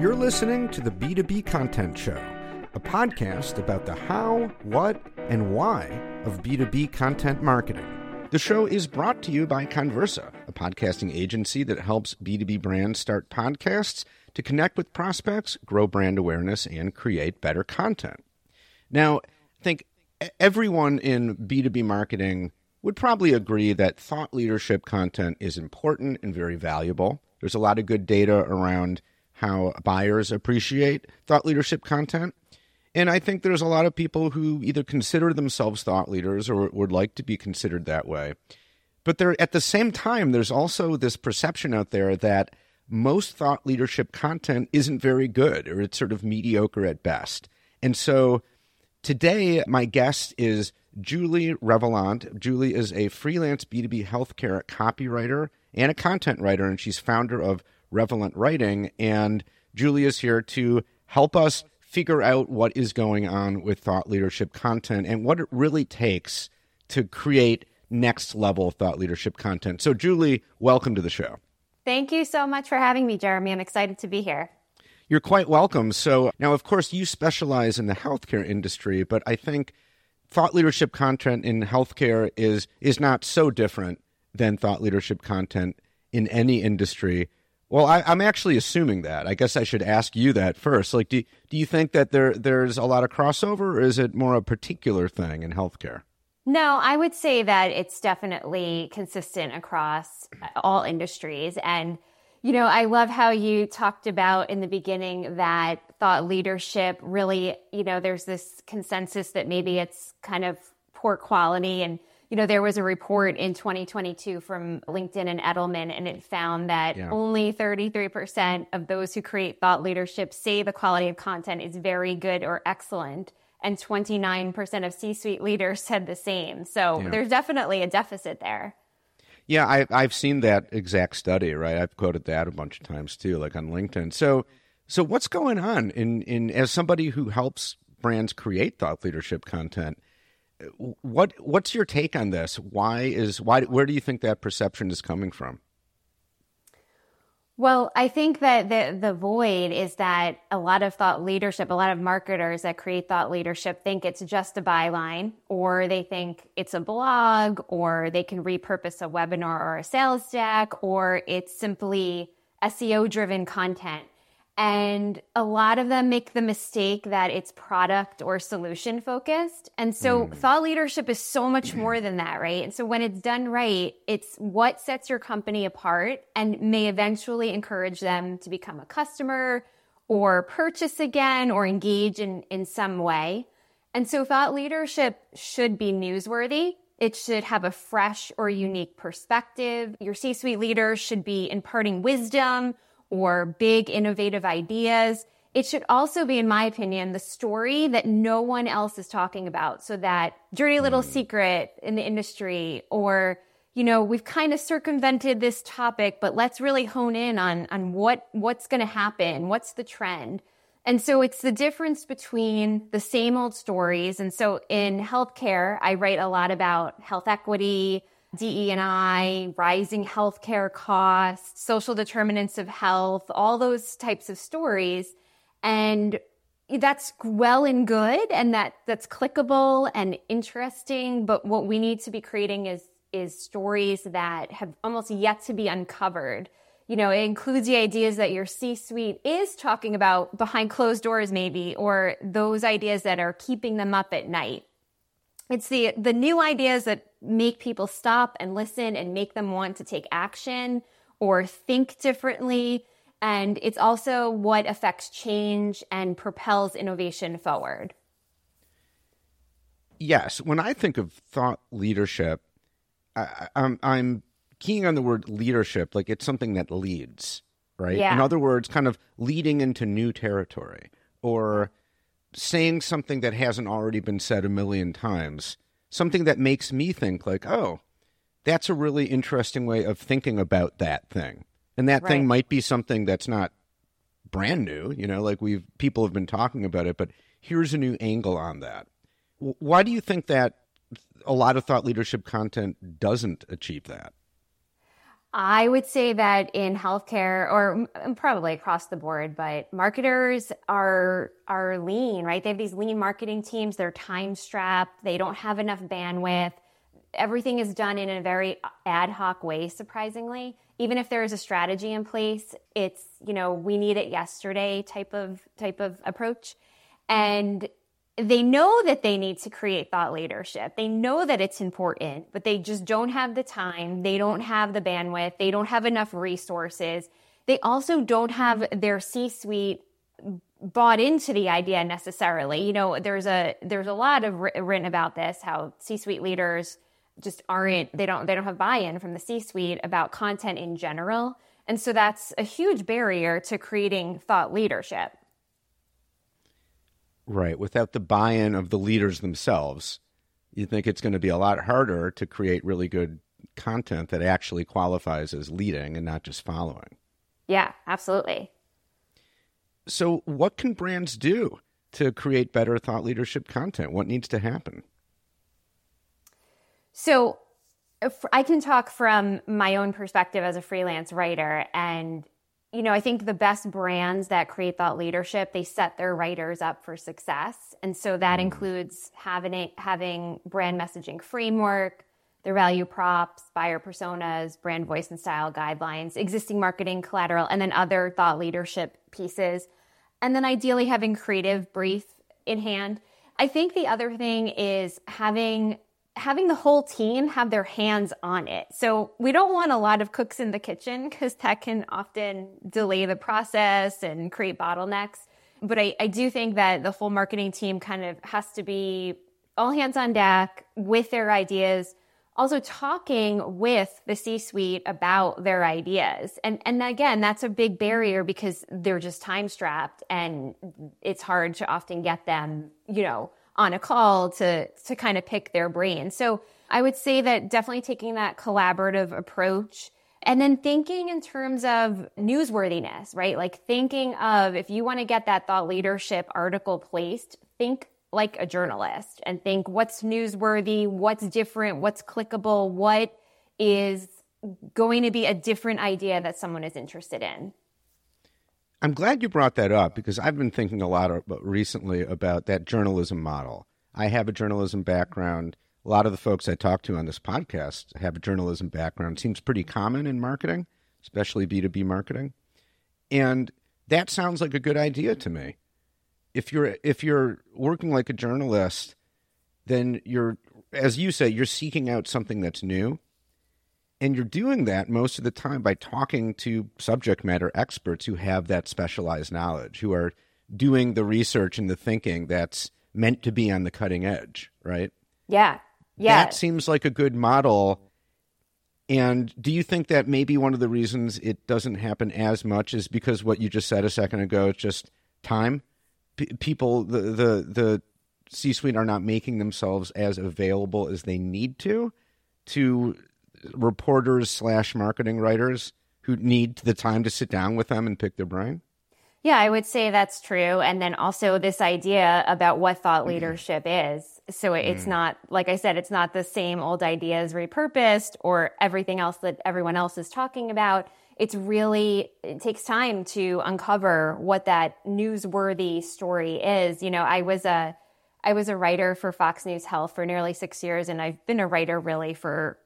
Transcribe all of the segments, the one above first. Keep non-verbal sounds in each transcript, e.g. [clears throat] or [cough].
You're listening to the B2B Content Show, a podcast about the how, what, and why of B2B content marketing. The show is brought to you by Connversa, a podcasting agency that helps B2B brands start podcasts to connect with prospects, grow brand awareness, and create better content. Now, I think everyone in B2B marketing would probably agree that thought leadership content is important and very valuable. There's a lot of good data around how buyers appreciate thought leadership content. And I think there's a lot of people who either consider themselves thought leaders or would like to be considered that way. But there, at the same time, there's also this perception out there that most thought leadership content isn't very good or it's sort of mediocre at best. And so today, my guest is Julie Revelant. Julie is a freelance B2B healthcare copywriter and a content writer, and she's founder of Revelant Writing. And Julie is here to help us figure out what is going on with thought leadership content and what it really takes to create next level thought leadership content. So, Julie, welcome to the show. Thank you so much for having me, Jeremy. I'm excited to be here. You're quite welcome. So, now, of course, you specialize in the healthcare industry, but I think thought leadership content in healthcare is is not so different than thought leadership content in any industry. Well, I, am actually assuming that. I guess I should ask you that first. Like, do do you think that there there's a lot of crossover, or is it more a particular thing in healthcare? No, I would say that it's definitely consistent across all industries. And, you know, I love how you talked about in the beginning that thought leadership really, you know, there's this consensus that maybe it's kind of poor quality and you know, there was a report in 2022 from LinkedIn and Edelman, and it found that yeah. only 33% of those who create thought leadership say the quality of content is very good or excellent. And 29% of C suite leaders [laughs] said the same. So yeah. there's definitely a deficit there. Yeah, I, I've seen that exact study, right? I've quoted that a bunch of times too, like on LinkedIn. So, so what's going on in, in as somebody who helps brands create thought leadership content? What what's your take on this? Why is why where do you think that perception is coming from? Well, I think that the the void is that a lot of thought leadership, a lot of marketers that create thought leadership think it's just a byline, or they think it's a blog, or they can repurpose a webinar or a sales deck, or it's simply SEO driven content. And a lot of them make the mistake that it's product or solution focused. And so mm. thought leadership is so much more than that, right? And so when it's done right, it's what sets your company apart and may eventually encourage them to become a customer or purchase again or engage in, in some way. And so thought leadership should be newsworthy. It should have a fresh or unique perspective. Your C suite leaders should be imparting wisdom or big innovative ideas. It should also be, in my opinion, the story that no one else is talking about. So that dirty little mm. secret in the industry, or, you know, we've kind of circumvented this topic, but let's really hone in on, on what, what's going to happen. What's the trend? And so it's the difference between the same old stories. And so in healthcare, I write a lot about health equity, DE&I, rising healthcare costs, social determinants of health, all those types of stories. And that's well and good and that that's clickable and interesting, but what we need to be creating is is stories that have almost yet to be uncovered. You know, it includes the ideas that your C-suite is talking about behind closed doors maybe or those ideas that are keeping them up at night. It's the the new ideas that make people stop and listen and make them want to take action or think differently. And it's also what affects change and propels innovation forward. Yes. When I think of thought leadership, I, I'm, I'm keying on the word leadership like it's something that leads, right? Yeah. In other words, kind of leading into new territory or saying something that hasn't already been said a million times something that makes me think like, oh, that's a really interesting way of thinking about that thing. And that right. thing might be something that's not brand new, you know, like we've people have been talking about it, but here's a new angle on that. Why do you think that a lot of thought leadership content doesn't achieve that? I would say that in healthcare or probably across the board, but marketers are are lean, right? They have these lean marketing teams, they're time strapped, they don't have enough bandwidth. Everything is done in a very uh, ad hoc way surprisingly. Even if there is a strategy in place, it's, you know, we need it yesterday type of type of approach. And they know that they need to create thought leadership. They know that it's important, but they just don't have the time. They don't have the bandwidth. They don't have enough resources. They also don't have their C suite bought into the idea necessarily. You know, there's a there's a lot of written about this how C-suite leaders just aren't they don't they don't have buy-in from the C-suite about content in general. And so that's a huge barrier to creating thought leadership. Right. Without the buy in of the leaders themselves, you think it's going to be a lot harder to create really good content that actually qualifies as leading and not just following. Yeah, absolutely. So, what can brands do to create better thought leadership content? What needs to happen? So, I can talk from my own perspective as a freelance writer and you know, I think the best brands that create thought leadership, they set their writers up for success. And so that mm. includes having a, having brand messaging framework, their value props, buyer personas, brand voice and style guidelines, existing marketing collateral, and then other thought leadership pieces. And then ideally having creative brief in hand. I think the other thing is having having the whole team have their hands on it. So we don't want a lot of cooks in the kitchen because that can often delay the process and create bottlenecks. But I, I do think that the full marketing team kind of has to be all hands on deck with their ideas, also talking with the C suite about their ideas. And, and again, that's a big barrier because they're just time strapped and it's hard to often get them, you know, on a call to to kind of pick their brain. So I would say that definitely taking that collaborative approach and then thinking in terms of newsworthiness, right? Like thinking of if you want to get that thought leadership article placed, think like a journalist and think what's newsworthy, what's different, what's clickable, what is going to be a different idea that someone is interested in. I'm glad you brought that up because I've been thinking a lot recently about that journalism model. I have a journalism background. A lot of the folks I talk to on this podcast have a journalism background. Seems pretty common in marketing, especially B2B marketing. And that sounds like a good idea to me. If you're if you're working like a journalist, then you're as you say, you're seeking out something that's new and you're doing that most of the time by talking to subject matter experts who have that specialized knowledge, who are doing the research and the thinking that's meant to be on the cutting edge, right? Yeah. Yeah. That seems like a good model. And do you think that maybe one of the reasons it doesn't happen as much is because what you just said a second ago, it's just time? P- people, the, the, the C suite are not making themselves as available as they need to to reporters slash marketing writers who need the time to sit down with them and pick their brain? Yeah, I would say that's true. And then also this idea about what thought mm-hmm. leadership is. So it's mm. not, like I said, it's not the same old ideas repurposed or everything else that everyone else is talking about. It's really, it takes time to uncover what that newsworthy story is. You know, I was a, I was a writer for Fox News Health for nearly six years, and I've been a writer really for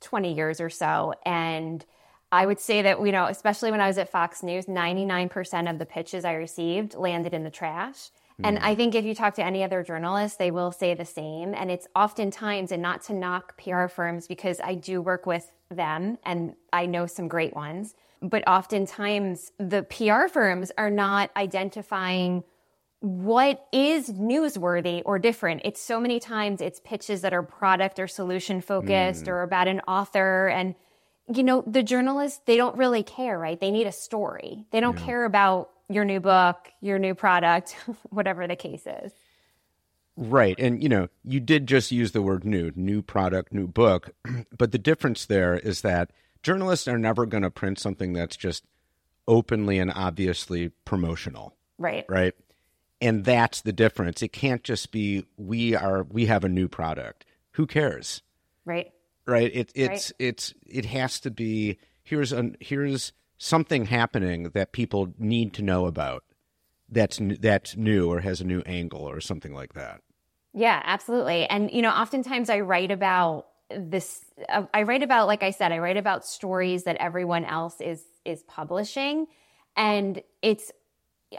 20 years or so. And I would say that, you know, especially when I was at Fox News, 99% of the pitches I received landed in the trash. And hmm. I think if you talk to any other journalist, they will say the same. And it's oftentimes, and not to knock PR firms because I do work with them and I know some great ones, but oftentimes the PR firms are not identifying what is newsworthy or different. It's so many times it's pitches that are product or solution focused mm. or about an author. And, you know, the journalists, they don't really care, right? They need a story. They don't yeah. care about your new book, your new product, [laughs] whatever the case is. Right. And, you know, you did just use the word new, new product, new book. [clears throat] but the difference there is that journalists are never going to print something that's just openly and obviously promotional. Right. Right and that's the difference it can't just be we are we have a new product who cares right right it, it's right. it's it has to be here's a here's something happening that people need to know about that's that's new or has a new angle or something like that. Yeah, absolutely. And you know, oftentimes I write about this uh, I write about like I said, I write about stories that everyone else is is publishing and it's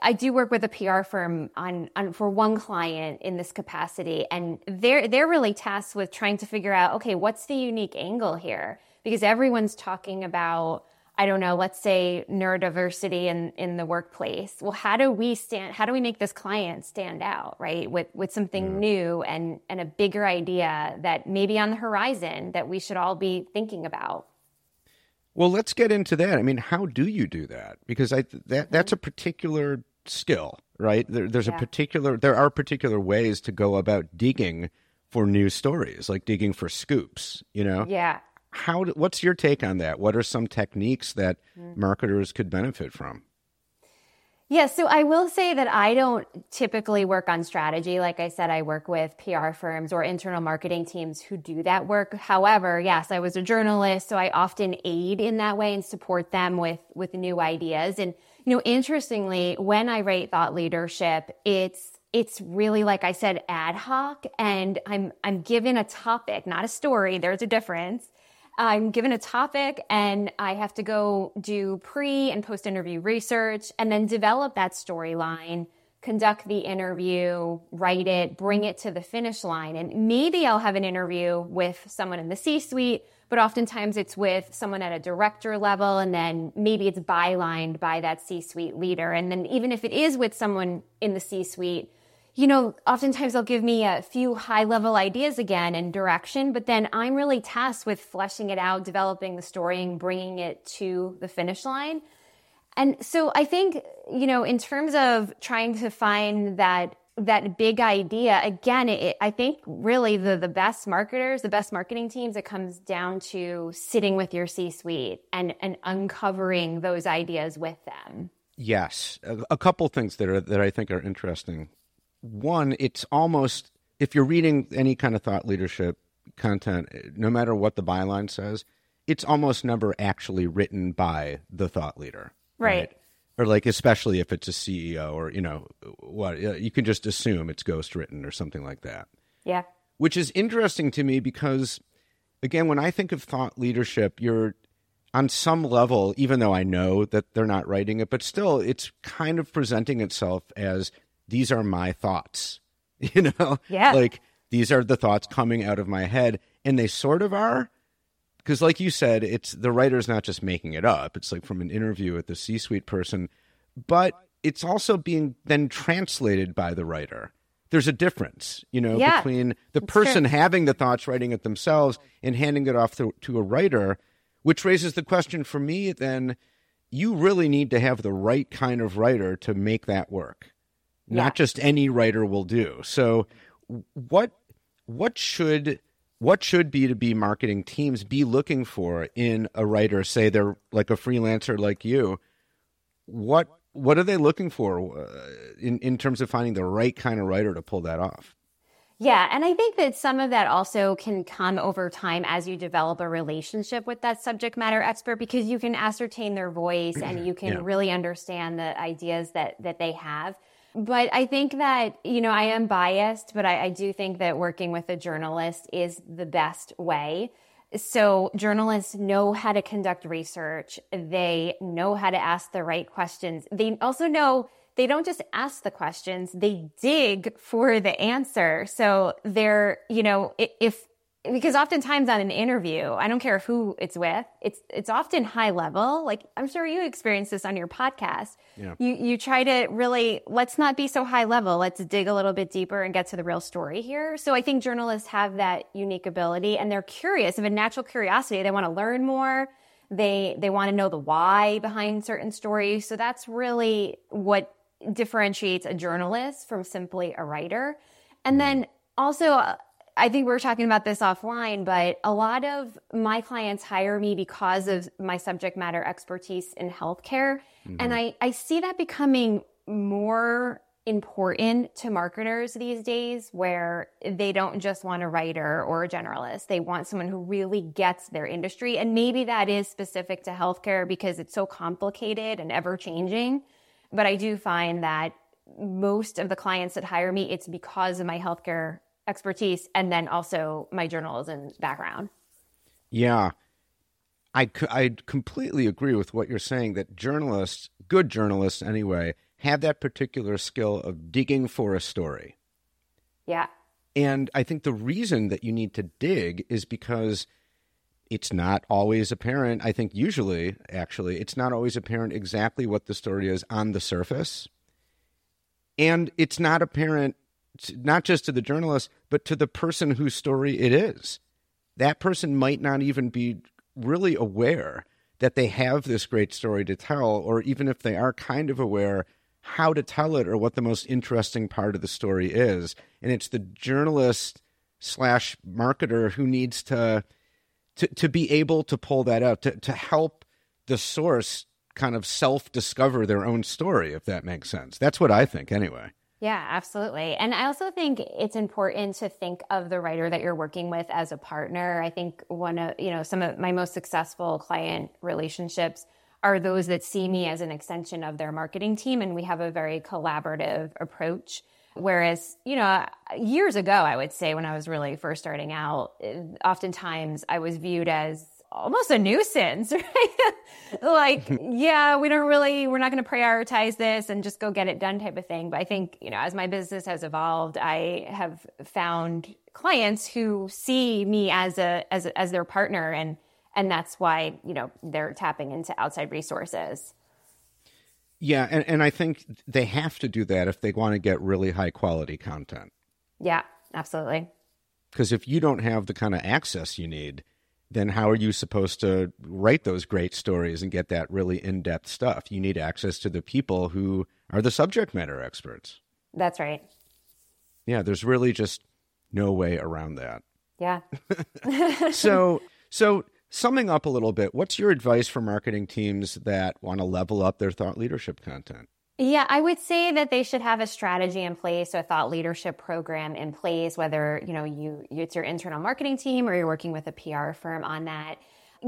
I do work with a PR firm on, on for one client in this capacity, and they're they're really tasked with trying to figure out, okay, what's the unique angle here? Because everyone's talking about, I don't know, let's say neurodiversity in in the workplace. Well, how do we stand? How do we make this client stand out, right? With with something mm. new and and a bigger idea that maybe on the horizon that we should all be thinking about. Well, let's get into that. I mean, how do you do that? Because I that that's a particular skill, right? There, there's yeah. a particular there are particular ways to go about digging for new stories, like digging for scoops. You know? Yeah. How? What's your take on that? What are some techniques that mm. marketers could benefit from? Yeah, so I will say that I don't typically work on strategy. Like I said, I work with PR firms or internal marketing teams who do that work. However, yes, I was a journalist, so I often aid in that way and support them with with new ideas. And you know, interestingly, when I write thought leadership, it's it's really like I said ad hoc and I'm I'm given a topic, not a story. There's a difference I'm given a topic and I have to go do pre and post interview research and then develop that storyline, conduct the interview, write it, bring it to the finish line. And maybe I'll have an interview with someone in the C suite, but oftentimes it's with someone at a director level and then maybe it's bylined by that C suite leader. And then even if it is with someone in the C suite, you know, oftentimes they'll give me a few high level ideas again and direction, but then I'm really tasked with fleshing it out, developing the story, and bringing it to the finish line. And so I think, you know, in terms of trying to find that that big idea again it, i think really the, the best marketers the best marketing teams it comes down to sitting with your c suite and, and uncovering those ideas with them. Yes. A, a couple things that are that i think are interesting one, it's almost if you're reading any kind of thought leadership content, no matter what the byline says, it's almost never actually written by the thought leader. Right. right? Or like especially if it's a CEO or you know what you can just assume it's ghost written or something like that. Yeah. Which is interesting to me because again when I think of thought leadership, you're on some level, even though I know that they're not writing it, but still it's kind of presenting itself as these are my thoughts, [laughs] you know? Yeah. Like these are the thoughts coming out of my head. And they sort of are. Because, like you said, it's the writer's not just making it up. It's like from an interview with the C suite person, but it's also being then translated by the writer. There's a difference, you know, yeah, between the person true. having the thoughts, writing it themselves, and handing it off to, to a writer, which raises the question for me then you really need to have the right kind of writer to make that work not just any writer will do. So what what should what should B2B marketing teams be looking for in a writer say they're like a freelancer like you? What what are they looking for uh, in in terms of finding the right kind of writer to pull that off yeah, and I think that some of that also can come over time as you develop a relationship with that subject matter expert because you can ascertain their voice and you [clears throat] can yeah. really understand the ideas that that they have. But I think that, you know, I am biased, but I, I do think that working with a journalist is the best way. So journalists know how to conduct research. They know how to ask the right questions. They also know they don't just ask the questions, they dig for the answer. So they're, you know, if because oftentimes on an interview, I don't care who it's with, it's it's often high level. Like I'm sure you experience this on your podcast. Yeah. You you try to really let's not be so high level. Let's dig a little bit deeper and get to the real story here. So I think journalists have that unique ability and they're curious, of a natural curiosity. They want to learn more. They they want to know the why behind certain stories. So that's really what differentiates a journalist from simply a writer. And mm. then also I think we are talking about this offline, but a lot of my clients hire me because of my subject matter expertise in healthcare. Mm-hmm. And I, I see that becoming more important to marketers these days where they don't just want a writer or a generalist. They want someone who really gets their industry. And maybe that is specific to healthcare because it's so complicated and ever changing. But I do find that most of the clients that hire me, it's because of my healthcare expertise and then also my journalism background. Yeah. I, I completely agree with what you're saying that journalists, good journalists anyway, have that particular skill of digging for a story. Yeah. And I think the reason that you need to dig is because it's not always apparent. I think usually, actually, it's not always apparent exactly what the story is on the surface. And it's not apparent, not just to the journalist, but to the person whose story it is. That person might not even be really aware that they have this great story to tell, or even if they are kind of aware, how to tell it or what the most interesting part of the story is. And it's the journalist slash marketer who needs to to to be able to pull that out to to help the source kind of self discover their own story, if that makes sense. That's what I think anyway. Yeah, absolutely. And I also think it's important to think of the writer that you're working with as a partner. I think one of, you know, some of my most successful client relationships are those that see me as an extension of their marketing team. And we have a very collaborative approach. Whereas, you know, years ago, I would say when I was really first starting out, oftentimes I was viewed as almost a nuisance, [laughs] right? like, [laughs] yeah, we don't really, we're not going to prioritize this and just go get it done type of thing. But I think, you know, as my business has evolved, I have found clients who see me as a, as, a, as their partner and, and that's why you know they're tapping into outside resources yeah and, and i think they have to do that if they want to get really high quality content. Yeah absolutely. Because if you don't have the kind of access you need then how are you supposed to write those great stories and get that really in-depth stuff? You need access to the people who are the subject matter experts. That's right. Yeah there's really just no way around that. Yeah. [laughs] So so Summing up a little bit, what's your advice for marketing teams that want to level up their thought leadership content? Yeah, I would say that they should have a strategy in place, a thought leadership program in place, whether, you know, you it's your internal marketing team or you're working with a PR firm on that.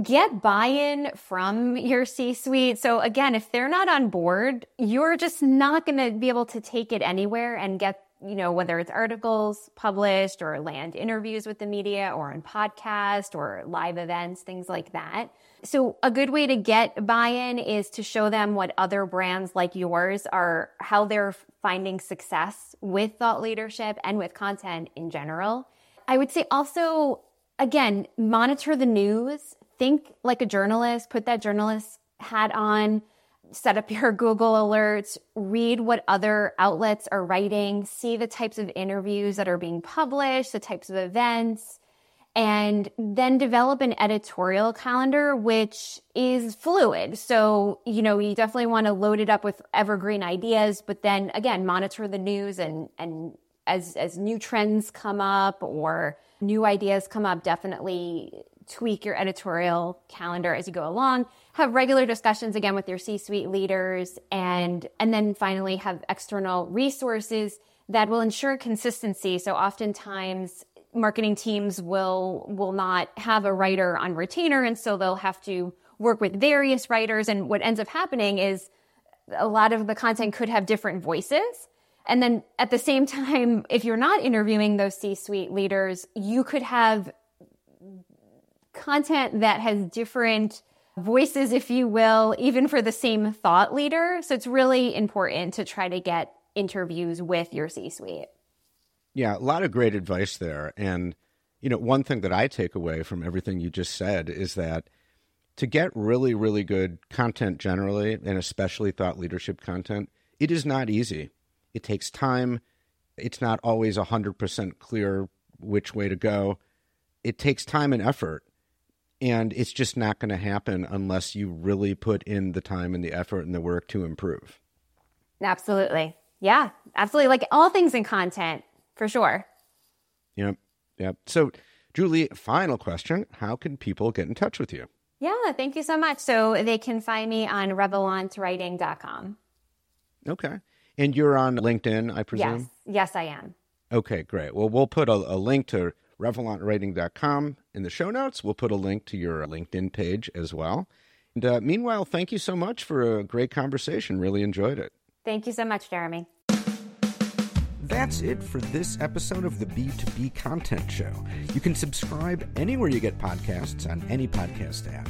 Get buy-in from your C-suite. So again, if they're not on board, you're just not going to be able to take it anywhere and get you know, whether it's articles published or land interviews with the media or on podcast or live events, things like that. So a good way to get buy-in is to show them what other brands like yours are, how they're finding success with thought leadership and with content in general. I would say also, again, monitor the news. Think like a journalist, put that journalist hat on set up [laughs] your Google alerts, read what other outlets are writing, see the types of interviews that are being published, the types of events, and then develop an editorial calendar, which is fluid. So, you know, you definitely want to load it up with evergreen ideas, but then again, monitor the news and, and as, as new trends come up or new ideas come up, definitely tweak your editorial calendar as you go along have regular discussions again with your C-suite leaders and and then finally have external resources that will ensure consistency. So oftentimes marketing teams will will not have a writer on retainer and so they'll have to work with various writers and what ends up happening is a lot of the content could have different voices. And then at the same [laughs] time, if you're not interviewing those C suite leaders, you could have content that has different voices, if you will, even for the same thought leader. So it's really important to try to get interviews with your C suite. Yeah, a lot of great advice there. And, you know, one thing that I take away from everything you just said is that to get really, really good content generally, and especially thought leadership content, it is not easy. It takes time. It's not always 100% clear which way to go. It takes time and effort and it's just not going to happen unless you really put in the time and the effort and the work to improve. Absolutely. Yeah, absolutely. Like all things in content, for sure. Yep. Yep. So, Julie, final question How can people get in touch with you? Yeah, thank you so much. So, they can find me on revelantwriting.com. Okay. And you're on LinkedIn, I presume? Yes. Yes, I am. Okay, great. Well, we'll put a, a link to RevelantWriting.com in the show notes. We'll put a link to your LinkedIn page as well. And uh, meanwhile, thank you so much for a great conversation. Really enjoyed it. Thank you so much, Jeremy. That's it for this episode of the B2B Content Show. You can subscribe anywhere you get podcasts on any podcast app.